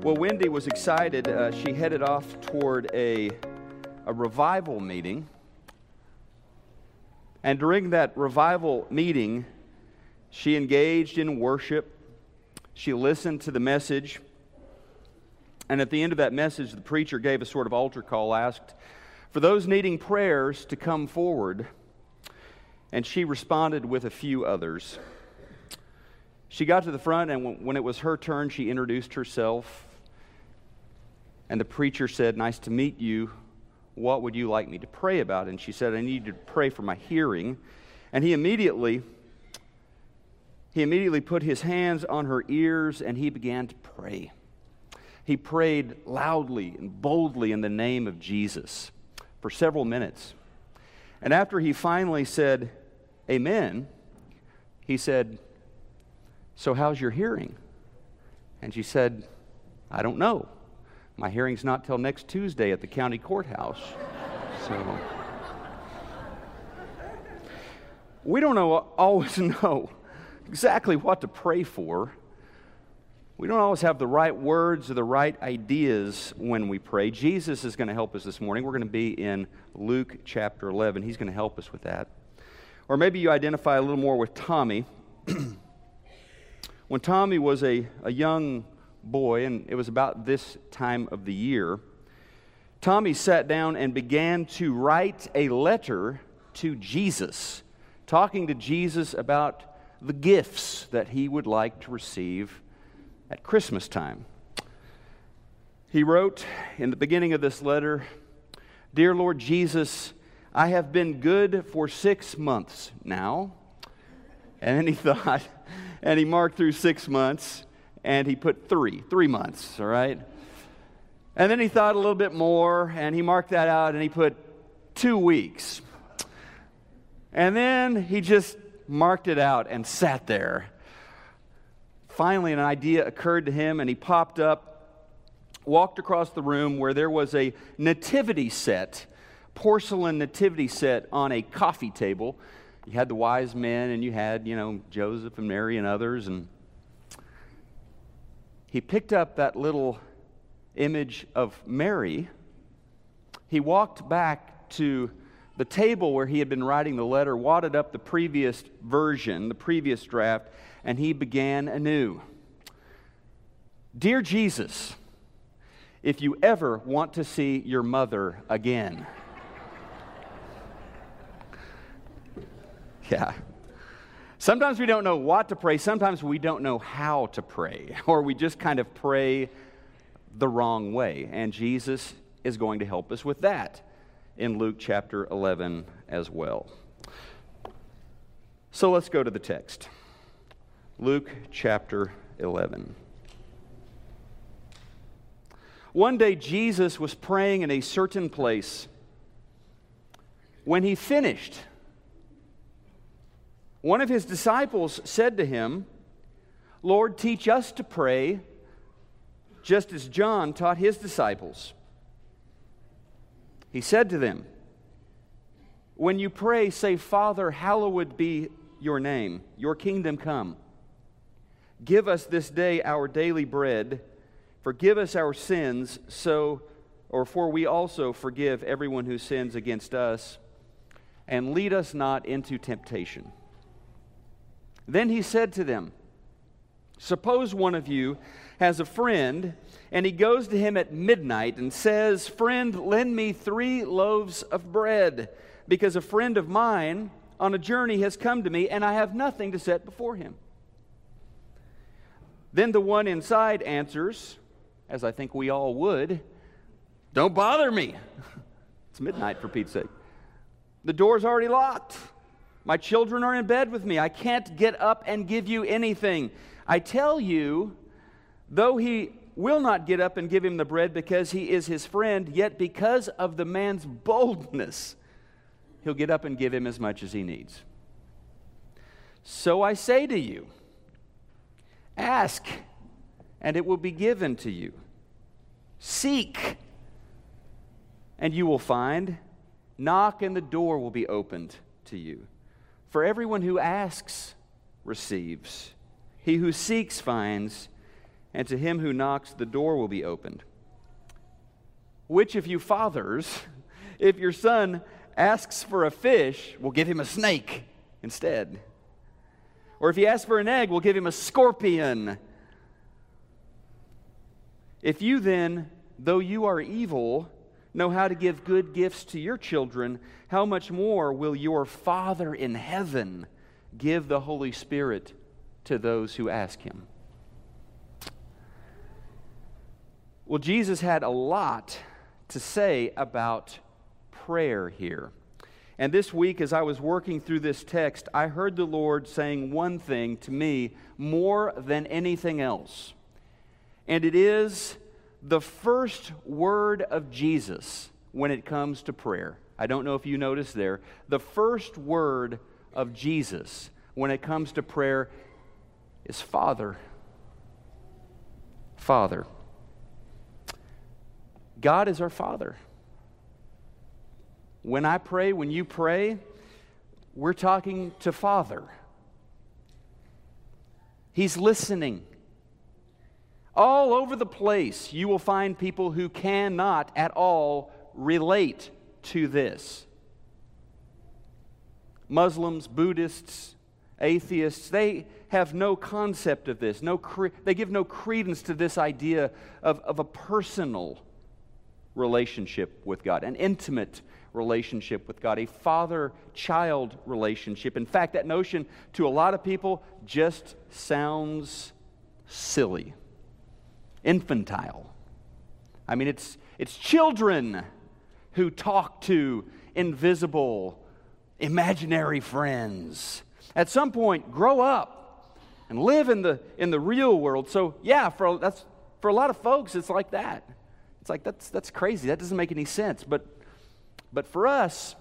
Well, Wendy was excited. Uh, she headed off toward a, a revival meeting. And during that revival meeting, she engaged in worship. She listened to the message. And at the end of that message, the preacher gave a sort of altar call, asked for those needing prayers to come forward. And she responded with a few others. She got to the front, and when it was her turn, she introduced herself. And the preacher said, Nice to meet you. What would you like me to pray about? And she said, I need to pray for my hearing. And he immediately he immediately put his hands on her ears and he began to pray. He prayed loudly and boldly in the name of Jesus for several minutes. And after he finally said, Amen, he said, So how's your hearing? And she said, I don't know. My hearing's not till next Tuesday at the county courthouse. So we don't know, always know exactly what to pray for. We don't always have the right words or the right ideas when we pray. Jesus is going to help us this morning. We're going to be in Luke chapter 11. He's going to help us with that. Or maybe you identify a little more with Tommy. when Tommy was a, a young boy, and it was about this time of the year, Tommy sat down and began to write a letter to Jesus, talking to Jesus about the gifts that he would like to receive at Christmas time. He wrote in the beginning of this letter Dear Lord Jesus, I have been good for six months now. And then he thought, and he marked through six months and he put three, three months, all right? And then he thought a little bit more, and he marked that out, and he put two weeks. And then he just marked it out and sat there. Finally, an idea occurred to him, and he popped up, walked across the room where there was a nativity set, porcelain nativity set on a coffee table. You had the wise men, and you had, you know, Joseph and Mary and others, and he picked up that little image of Mary. He walked back to the table where he had been writing the letter, wadded up the previous version, the previous draft, and he began anew. Dear Jesus, if you ever want to see your mother again, yeah. Sometimes we don't know what to pray. Sometimes we don't know how to pray, or we just kind of pray the wrong way. And Jesus is going to help us with that in Luke chapter 11 as well. So let's go to the text Luke chapter 11. One day, Jesus was praying in a certain place. When he finished, one of his disciples said to him, Lord, teach us to pray, just as John taught his disciples. He said to them, When you pray, say, Father, hallowed be your name, your kingdom come. Give us this day our daily bread. Forgive us our sins, so, or for we also forgive everyone who sins against us. And lead us not into temptation then he said to them, Suppose one of you has a friend, and he goes to him at midnight and says, Friend, lend me three loaves of bread, because a friend of mine on a journey has come to me, and I have nothing to set before him. Then the one inside answers, as I think we all would, Don't bother me. it's midnight, for Pete's sake. The door's already locked. My children are in bed with me. I can't get up and give you anything. I tell you, though he will not get up and give him the bread because he is his friend, yet because of the man's boldness, he'll get up and give him as much as he needs. So I say to you, ask, and it will be given to you. Seek, and you will find. Knock, and the door will be opened to you. For everyone who asks receives, he who seeks finds, and to him who knocks, the door will be opened. Which of you fathers, if your son asks for a fish, will give him a snake instead? Or if he asks for an egg, will give him a scorpion? If you then, though you are evil, know how to give good gifts to your children, how much more will your Father in heaven give the Holy Spirit to those who ask him? Well, Jesus had a lot to say about prayer here. And this week, as I was working through this text, I heard the Lord saying one thing to me more than anything else. And it is the first word of Jesus when it comes to prayer. I don't know if you noticed there. The first word of Jesus when it comes to prayer is Father. Father. God is our Father. When I pray, when you pray, we're talking to Father. He's listening. All over the place, you will find people who cannot at all relate to this. Muslims, Buddhists, atheists, they have no concept of this. No cre- they give no credence to this idea of, of a personal relationship with God, an intimate relationship with God, a father child relationship. In fact, that notion to a lot of people just sounds silly, infantile. I mean, it's, it's children who talk to invisible, imaginary friends. At some point, grow up and live in the, in the real world. So, yeah, for, that's, for a lot of folks, it's like that. It's like, that's, that's crazy. That doesn't make any sense. But, but for us,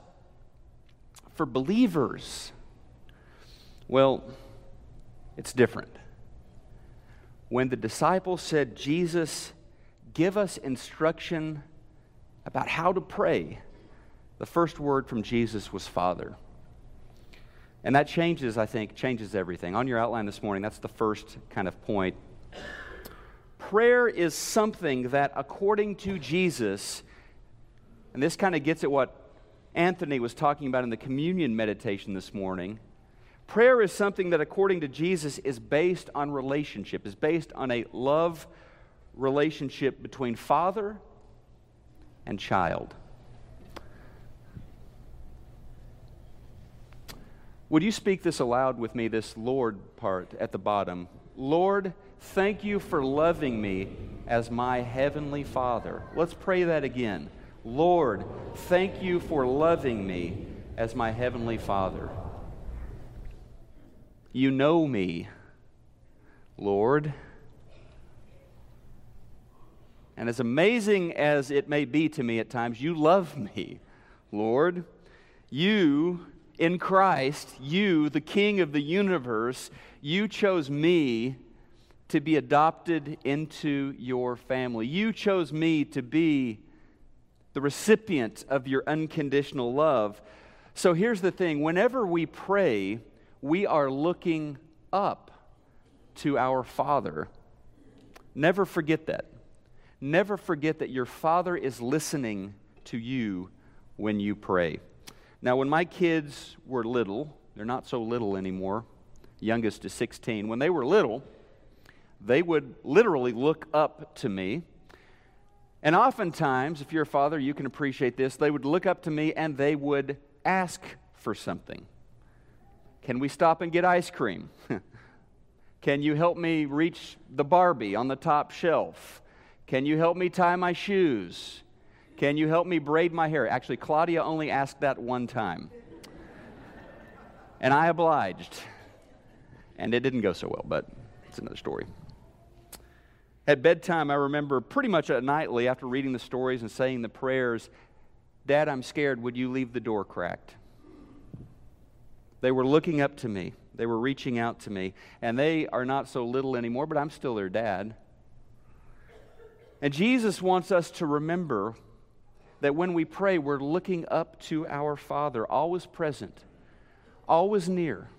for believers, well, it's different. When the disciples said, Jesus, give us instruction about how to pray, the first word from Jesus was Father. And that changes, I think, changes everything. On your outline this morning, that's the first kind of point prayer is something that, according to Jesus, and this kind of gets at what Anthony was talking about in the communion meditation this morning. Prayer is something that, according to Jesus, is based on relationship, is based on a love relationship between father and child. Would you speak this aloud with me, this Lord part at the bottom? Lord, Thank you for loving me as my heavenly Father. Let's pray that again. Lord, thank you for loving me as my heavenly Father. You know me, Lord. And as amazing as it may be to me at times, you love me, Lord. You, in Christ, you, the King of the universe, you chose me to be adopted into your family. You chose me to be the recipient of your unconditional love. So here's the thing whenever we pray, we are looking up to our Father. Never forget that. Never forget that your Father is listening to you when you pray. Now, when my kids were little, they're not so little anymore, youngest is 16. When they were little, they would literally look up to me. And oftentimes, if you're a father, you can appreciate this, they would look up to me and they would ask for something. Can we stop and get ice cream? Can you help me reach the Barbie on the top shelf? Can you help me tie my shoes? Can you help me braid my hair? Actually, Claudia only asked that one time. And I obliged. And it didn't go so well, but it's another story. At bedtime, I remember pretty much nightly after reading the stories and saying the prayers, Dad, I'm scared. Would you leave the door cracked? They were looking up to me. They were reaching out to me. And they are not so little anymore, but I'm still their dad. And Jesus wants us to remember that when we pray, we're looking up to our Father, always present, always near,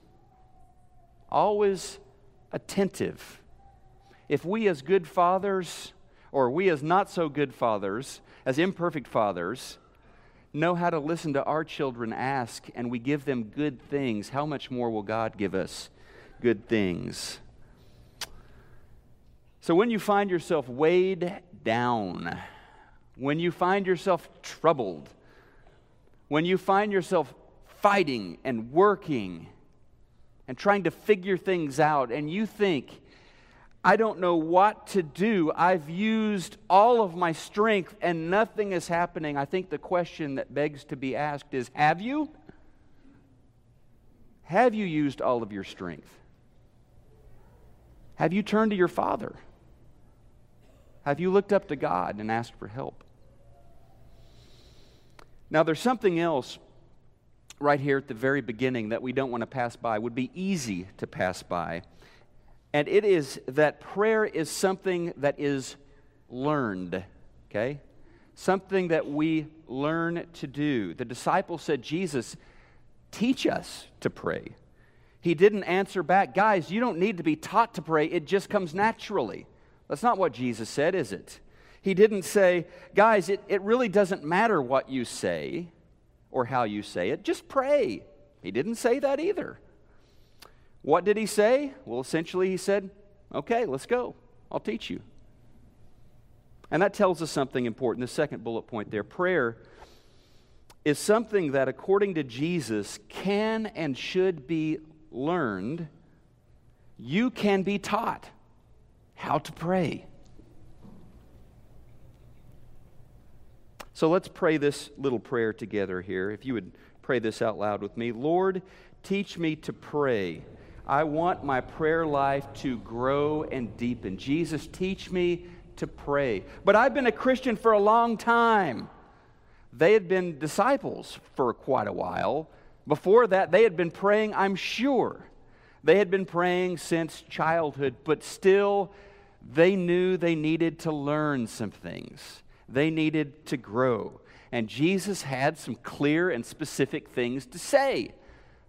always attentive if we as good fathers, or we as not so good fathers, as imperfect fathers, know how to listen to our children ask and we give them good things, how much more will God give us good things? So when you find yourself weighed down, when you find yourself troubled, when you find yourself fighting and working and trying to figure things out, and you think, I don't know what to do. I've used all of my strength and nothing is happening. I think the question that begs to be asked is Have you? Have you used all of your strength? Have you turned to your Father? Have you looked up to God and asked for help? Now, there's something else right here at the very beginning that we don't want to pass by, would be easy to pass by. And it is that prayer is something that is learned, okay? Something that we learn to do. The disciples said, Jesus, teach us to pray. He didn't answer back, guys, you don't need to be taught to pray, it just comes naturally. That's not what Jesus said, is it? He didn't say, guys, it, it really doesn't matter what you say or how you say it, just pray. He didn't say that either. What did he say? Well, essentially, he said, Okay, let's go. I'll teach you. And that tells us something important. The second bullet point there prayer is something that, according to Jesus, can and should be learned. You can be taught how to pray. So let's pray this little prayer together here. If you would pray this out loud with me Lord, teach me to pray I want my prayer life to grow and deepen. Jesus, teach me to pray. But I've been a Christian for a long time. They had been disciples for quite a while. Before that, they had been praying, I'm sure. They had been praying since childhood, but still, they knew they needed to learn some things. They needed to grow. And Jesus had some clear and specific things to say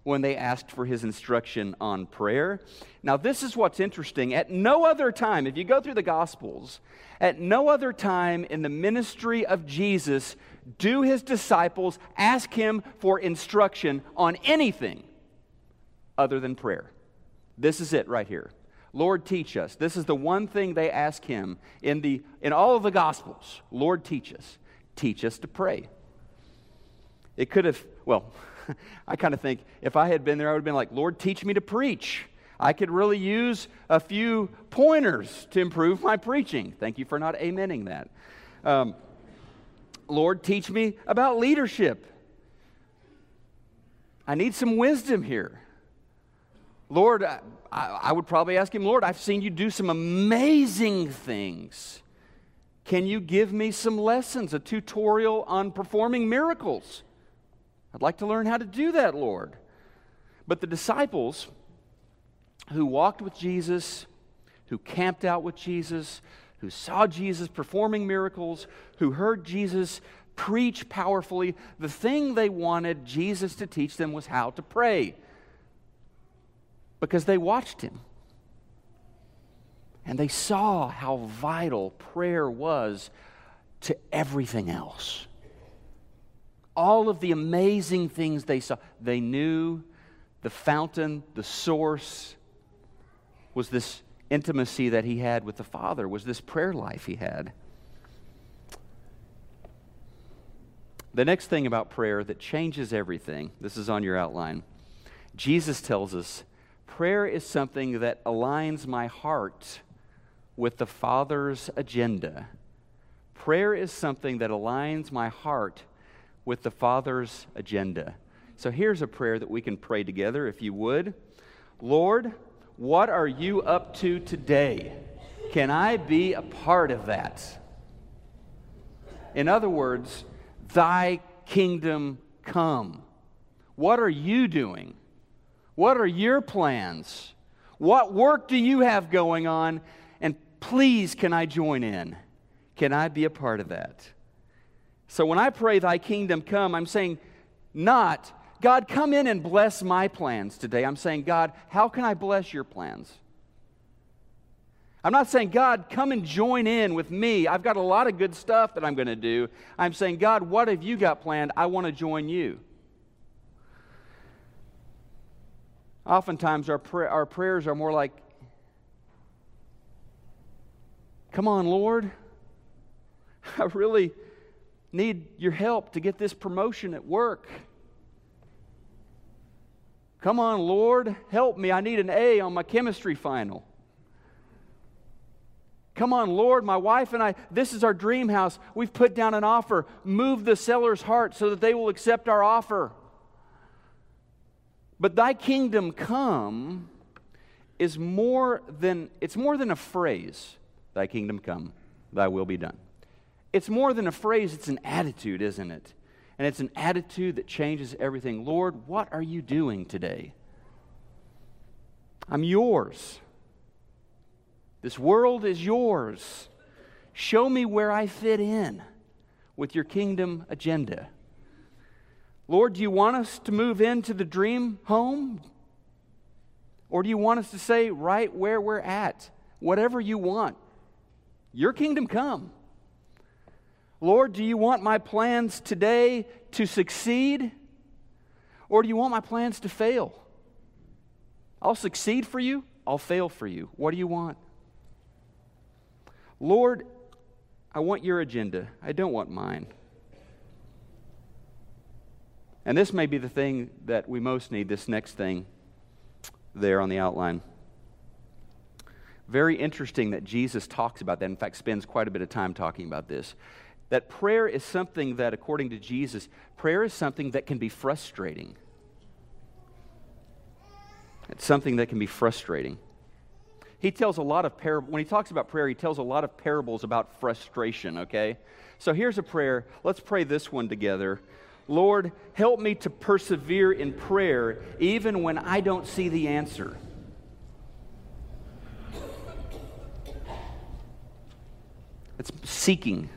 when they asked for his instruction on prayer. Now, this is what's interesting. At no other time, if you go through the Gospels, at no other time in the ministry of Jesus do his disciples ask him for instruction on anything other than prayer. This is it right here. Lord, teach us. This is the one thing they ask him in, the, in all of the Gospels. Lord, teach us. Teach us to pray. It could have, well, I kind of think if I had been there, I would have been like, Lord, teach me to preach. I could really use a few pointers to improve my preaching. Thank you for not amening that. Um, Lord, teach me about leadership. I need some wisdom here. Lord, I, I, would probably ask him, Lord, I've seen you do some amazing things. Can you give me some lessons, a tutorial on performing miracles? I'd like to learn how to do that, Lord. But the disciples who walked with Jesus, who camped out with Jesus, who saw Jesus performing miracles, who heard Jesus preach powerfully, the thing they wanted Jesus to teach them was how to pray. Because they watched him. And they saw how vital prayer was to everything else all of the amazing things they saw. They knew the fountain, the source, was this intimacy that he had with the Father, was this prayer life he had. The next thing about prayer that changes everything, this is on your outline. Jesus tells us prayer is something that aligns my heart with the Father's agenda. Prayer is something that aligns my heart with the Father's agenda. So here's a prayer that we can pray together, if you would. Lord, what are you up to today? Can I be a part of that? In other words, thy kingdom come. What are you doing? What are your plans? What work do you have going on? And please, can I join in? Can I be a part of that? So when I pray, Thy kingdom come, I'm saying, not, God, come in and bless my plans today. I'm saying, God, how can I bless your plans? I'm not saying, God, come and join in with me. I've got a lot of good stuff that I'm going to do. I'm saying, God, what have you got planned? I want to join you. Oftentimes, our, our prayers are more like, Come on, Lord. I really need your help to get this promotion at work. Come on, Lord, help me. I need an A on my chemistry final. Come on, Lord, my wife and I, this is our dream house. We've put down an offer. Move the seller's heart so that they will accept our offer. But thy kingdom come is more than it's more than a phrase. Thy kingdom come, thy will be done. It's more than a phrase, it's an attitude, isn't it? And it's an attitude that changes everything. Lord, what are you doing today? I'm yours. This world is yours. Show me where I fit in with your kingdom agenda. Lord, do you want us to move into the dream home? Or do you want us to say right where we're at? Whatever you want. Your kingdom come. Lord, do you want my plans today to succeed? Or do you want my plans to fail? I'll succeed for you, I'll fail for you. What do you want? Lord, I want your agenda. I don't want mine. And this may be the thing that we most need, this next thing there on the outline. Very interesting that Jesus talks about that. In fact, spends quite a bit of time talking about this. That prayer is something that, according to Jesus, prayer is something that can be frustrating. It's something that can be frustrating he tells a lot of parables. When he talks about prayer, he tells a lot of parables about frustration, okay? So here's a prayer. Let's pray this one together. Lord, help me to persevere in prayer even when I don't see the answer. It's seeking,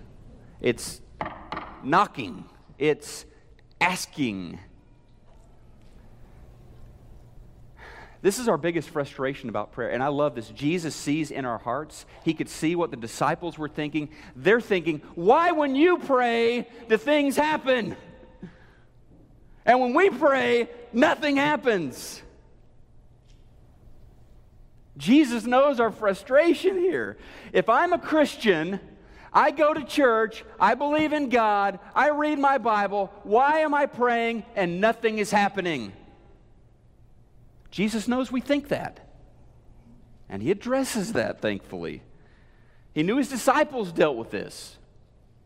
it's knocking, it's asking This is our biggest frustration about prayer. And I love this. Jesus sees in our hearts. He could see what the disciples were thinking. They're thinking, why, when you pray, the things happen? And when we pray, nothing happens. Jesus knows our frustration here. If I'm a Christian, I go to church, I believe in God, I read my Bible, why am I praying and nothing is happening? Jesus knows we think that. And he addresses that, thankfully. He knew his disciples dealt with this.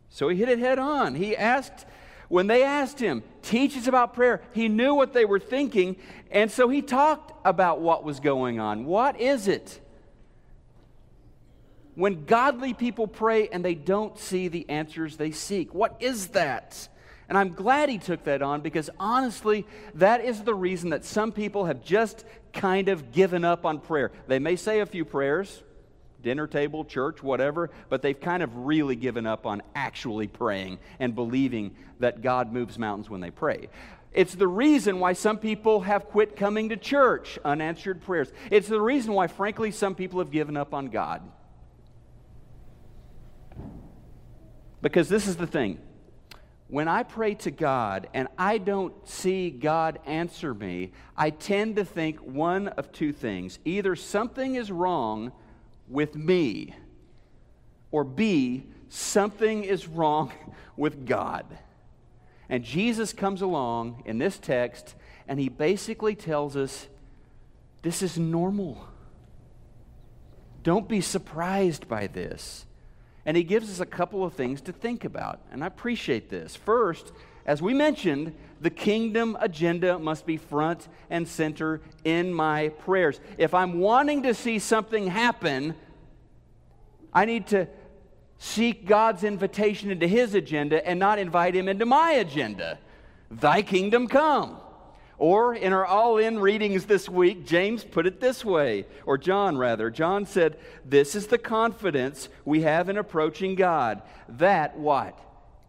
So he hit it head on. He asked, when they asked him, teach us about prayer, he knew what they were thinking. And so he talked about what was going on. What is it? When godly people pray and they don't see the answers they seek, what is that? And I'm glad he took that on because honestly, that is the reason that some people have just kind of given up on prayer. They may say a few prayers, dinner table, church, whatever, but they've kind of really given up on actually praying and believing that God moves mountains when they pray. It's the reason why some people have quit coming to church, unanswered prayers. It's the reason why, frankly, some people have given up on God. Because this is the thing when I pray to God and I don't see God answer me, I tend to think one of two things. Either something is wrong with me, or B, something is wrong with God. And Jesus comes along in this text and he basically tells us this is normal. Don't be surprised by this. And he gives us a couple of things to think about. And I appreciate this. First, as we mentioned, the kingdom agenda must be front and center in my prayers. If I'm wanting to see something happen, I need to seek God's invitation into his agenda and not invite him into my agenda. Thy kingdom come. Or in our all in readings this week, James put it this way, or John rather. John said, This is the confidence we have in approaching God. That what?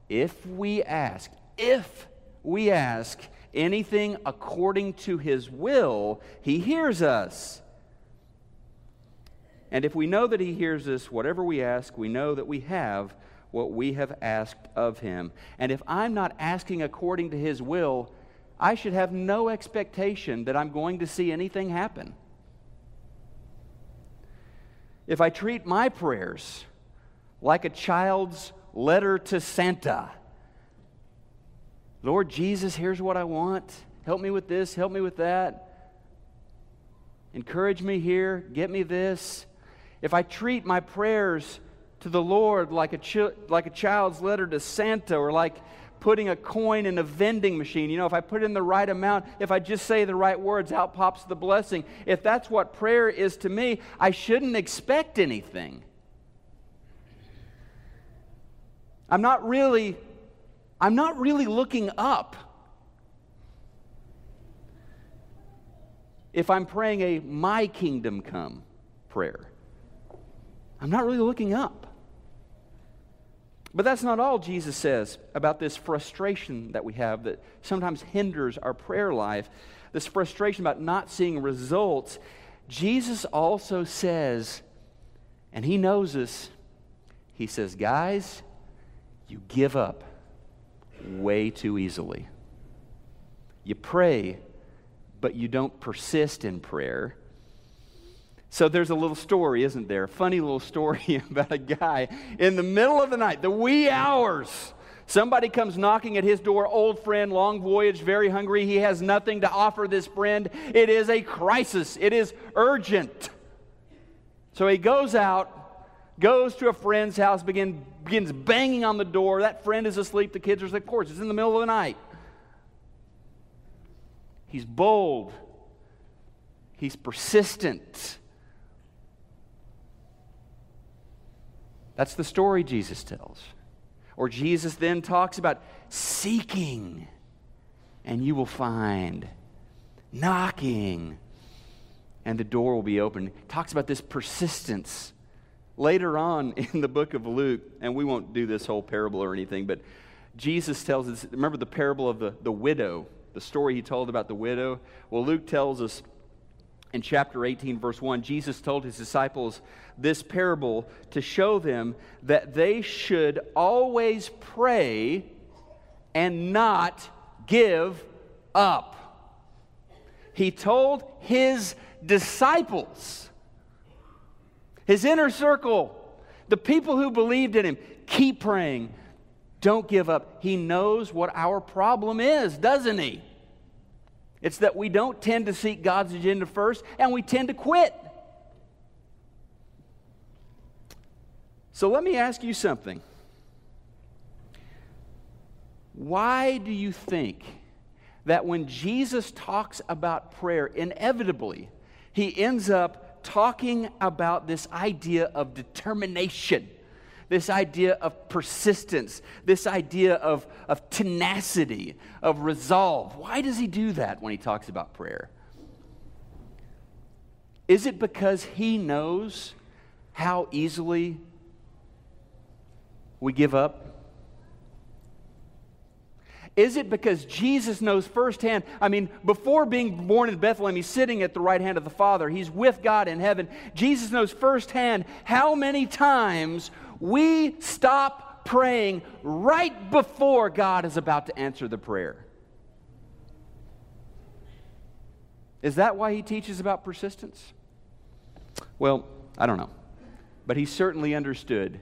If we ask, if we ask anything according to his will, he hears us. And if we know that He hears us, whatever we ask, we know that we have what we have asked of Him. And if I'm not asking according to His will, I should have no expectation that I'm going to see anything happen. If I treat my prayers like a child's letter to Santa, Lord Jesus, here's what I want. Help me with this, help me with that. Encourage me here, get me this. If I treat my prayers to the Lord like a, ch- like a child's letter to Santa or like putting a coin in a vending machine. You know, if I put in the right amount, if I just say the right words, out pops the blessing. If that's what prayer is to me, I shouldn't expect anything. I'm not really I'm not really looking up. If I'm praying a my kingdom come prayer, I'm not really looking up. But that's not all Jesus says about this frustration that we have that sometimes hinders our prayer life, this frustration about not seeing results. Jesus also says, and he knows this, he says, guys, you give up way too easily. You pray, but you don't persist in prayer. So there's a little story, isn't there? A funny little story about a guy in the middle of the night, the wee hours. Somebody comes knocking at his door, old friend, long voyage, very hungry. He has nothing to offer this friend. It is a crisis, it is urgent. So he goes out, goes to a friend's house, begin, begins banging on the door. That friend is asleep. The kids are asleep. Of course, it's in the middle of the night. He's bold, he's persistent. That's the story Jesus tells. Or Jesus then talks about seeking and you will find, knocking and the door will be open. talks about this persistence. Later on in the book of Luke, and we won't do this whole parable or anything, but Jesus tells us remember the parable of the, the widow, the story he told about the widow? Well, Luke tells us in chapter 18, verse 1, Jesus told his disciples this parable to show them that they should always pray and not give up. He told his disciples, his inner circle, the people who believed in him, keep praying. Don't give up. He knows what our problem is, doesn't he? It's that we don't tend to seek God's agenda first and we tend to quit. So let me ask you something. Why do you think that when Jesus talks about prayer, inevitably, he ends up talking about this idea of determination? This idea of persistence, this idea of, of tenacity, of resolve. Why does he do that when he talks about prayer? Is it because he knows how easily we give up? Is it because Jesus knows firsthand? I mean, before being born in Bethlehem, he's sitting at the right hand of the Father. He's with God in heaven. Jesus knows firsthand how many times we stop praying right before God is about to answer the prayer. Is that why he teaches about persistence? Well, I don't know. But he certainly understood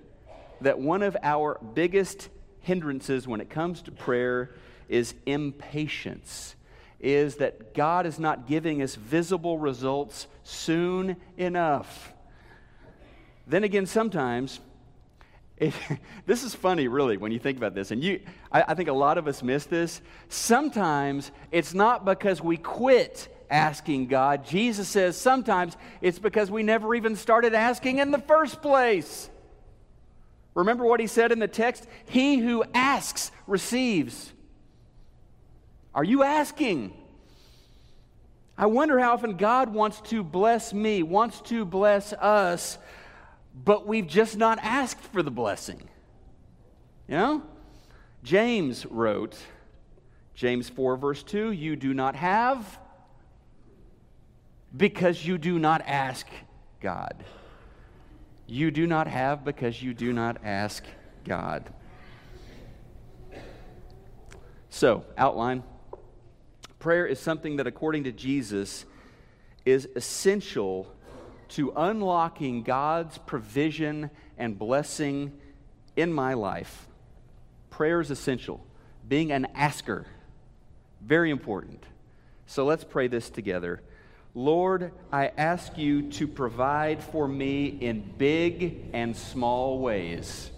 that one of our biggest hindrances when it comes to prayer is impatience. Is that God is not giving us visible results soon enough. Then again, sometimes it, this is funny, really, when you think about this. And you, I, I think a lot of us miss this. Sometimes it's not because we quit asking God. Jesus says sometimes it's because we never even started asking in the first place. Remember what he said in the text? He who asks receives. Are you asking? I wonder how often God wants to bless me, wants to bless us but we've just not asked for the blessing. You know? James wrote, James 4, verse 2, you do not have because you do not ask God. you do not have because you do not ask God. So, outline prayer is something that, according to Jesus, is essential to unlocking God's provision and blessing in my life. Prayer is essential. Being an asker, very important. So let's pray this together. Lord, I ask you to provide for me in big and small ways.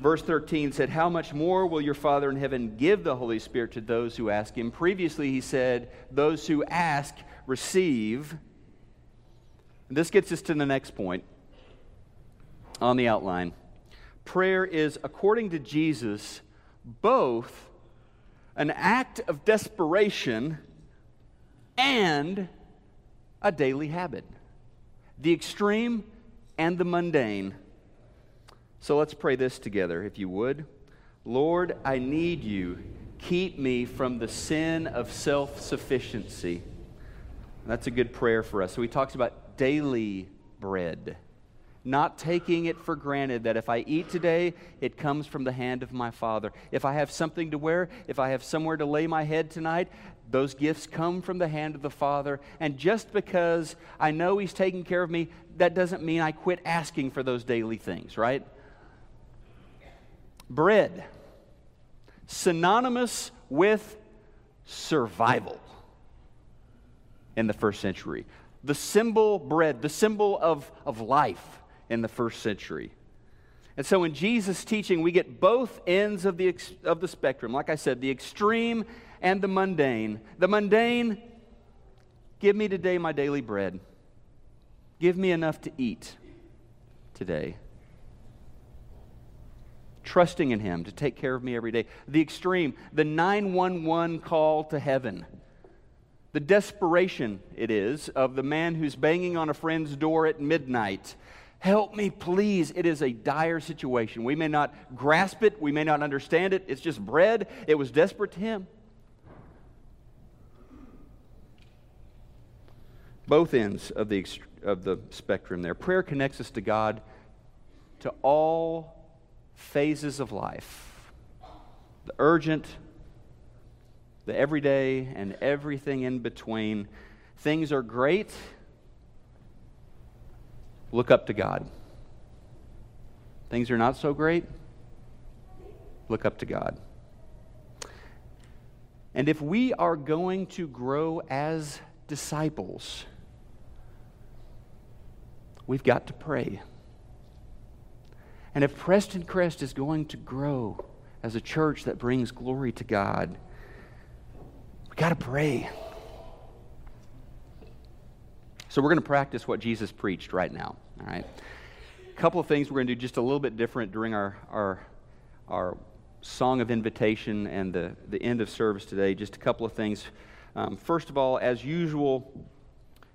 Verse 13 said, How much more will your Father in heaven give the Holy Spirit to those who ask him? Previously, he said, Those who ask receive. And this gets us to the next point on the outline. Prayer is, according to Jesus, both an act of desperation and a daily habit. The extreme and the mundane. So let's pray this together, if you would. Lord, I need you. Keep me from the sin of self sufficiency. That's a good prayer for us. So he talks about daily bread not taking it for granted that if I eat today, it comes from the hand of my Father. If I have something to wear, if I have somewhere to lay my head tonight, those gifts come from the hand of the Father. And just because I know He's taking care of me, that doesn't mean I quit asking for those daily things, right? Bread, synonymous with survival in the first century. The symbol bread, the symbol of, of life in the first century. And so in Jesus' teaching, we get both ends of the, of the spectrum. Like I said, the extreme and the mundane. The mundane, give me today my daily bread. Give me enough to eat today. Trusting in Him to take care of me every day. The extreme, the 911 call to heaven. The desperation it is of the man who's banging on a friend's door at midnight Help me, please. It is a dire situation. We may not grasp it, we may not understand it. It's just bread. It was desperate to him. Both ends of the, of the spectrum there. Prayer connects us to God to all phases of life the urgent, the everyday, and everything in between. Things are great look up to God. Things are not so great, look up to God. And if we are going to grow as disciples, we've got to pray. And if Prestoncrest is going to grow as a church that brings glory to God, we've got to pray. So we're going to practice what Jesus preached right now. All right. A couple of things we're going to do just a little bit different during our, our, our song of invitation and the, the end of service today. Just a couple of things. Um, first of all, as usual,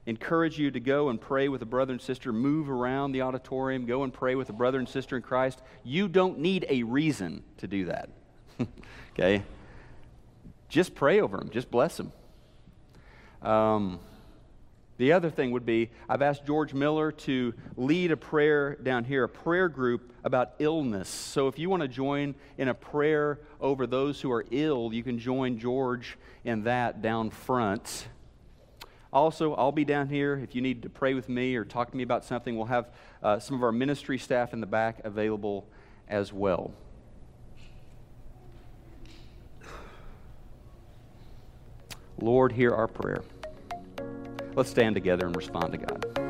encourage you to go and pray with a brother and sister. Move around the auditorium. Go and pray with a brother and sister in Christ. You don't need a reason to do that. okay? Just pray over them. Just bless them. Um, the other thing would be I've asked George Miller to lead a prayer down here, a prayer group about illness. So if you want to join in a prayer over those who are ill, you can join George in that down front. Also, I'll be down here if you need to pray with me or talk to me about something. We'll have uh, some of our ministry staff in the back available as well. Lord, hear our prayer. Let's stand together and respond to God.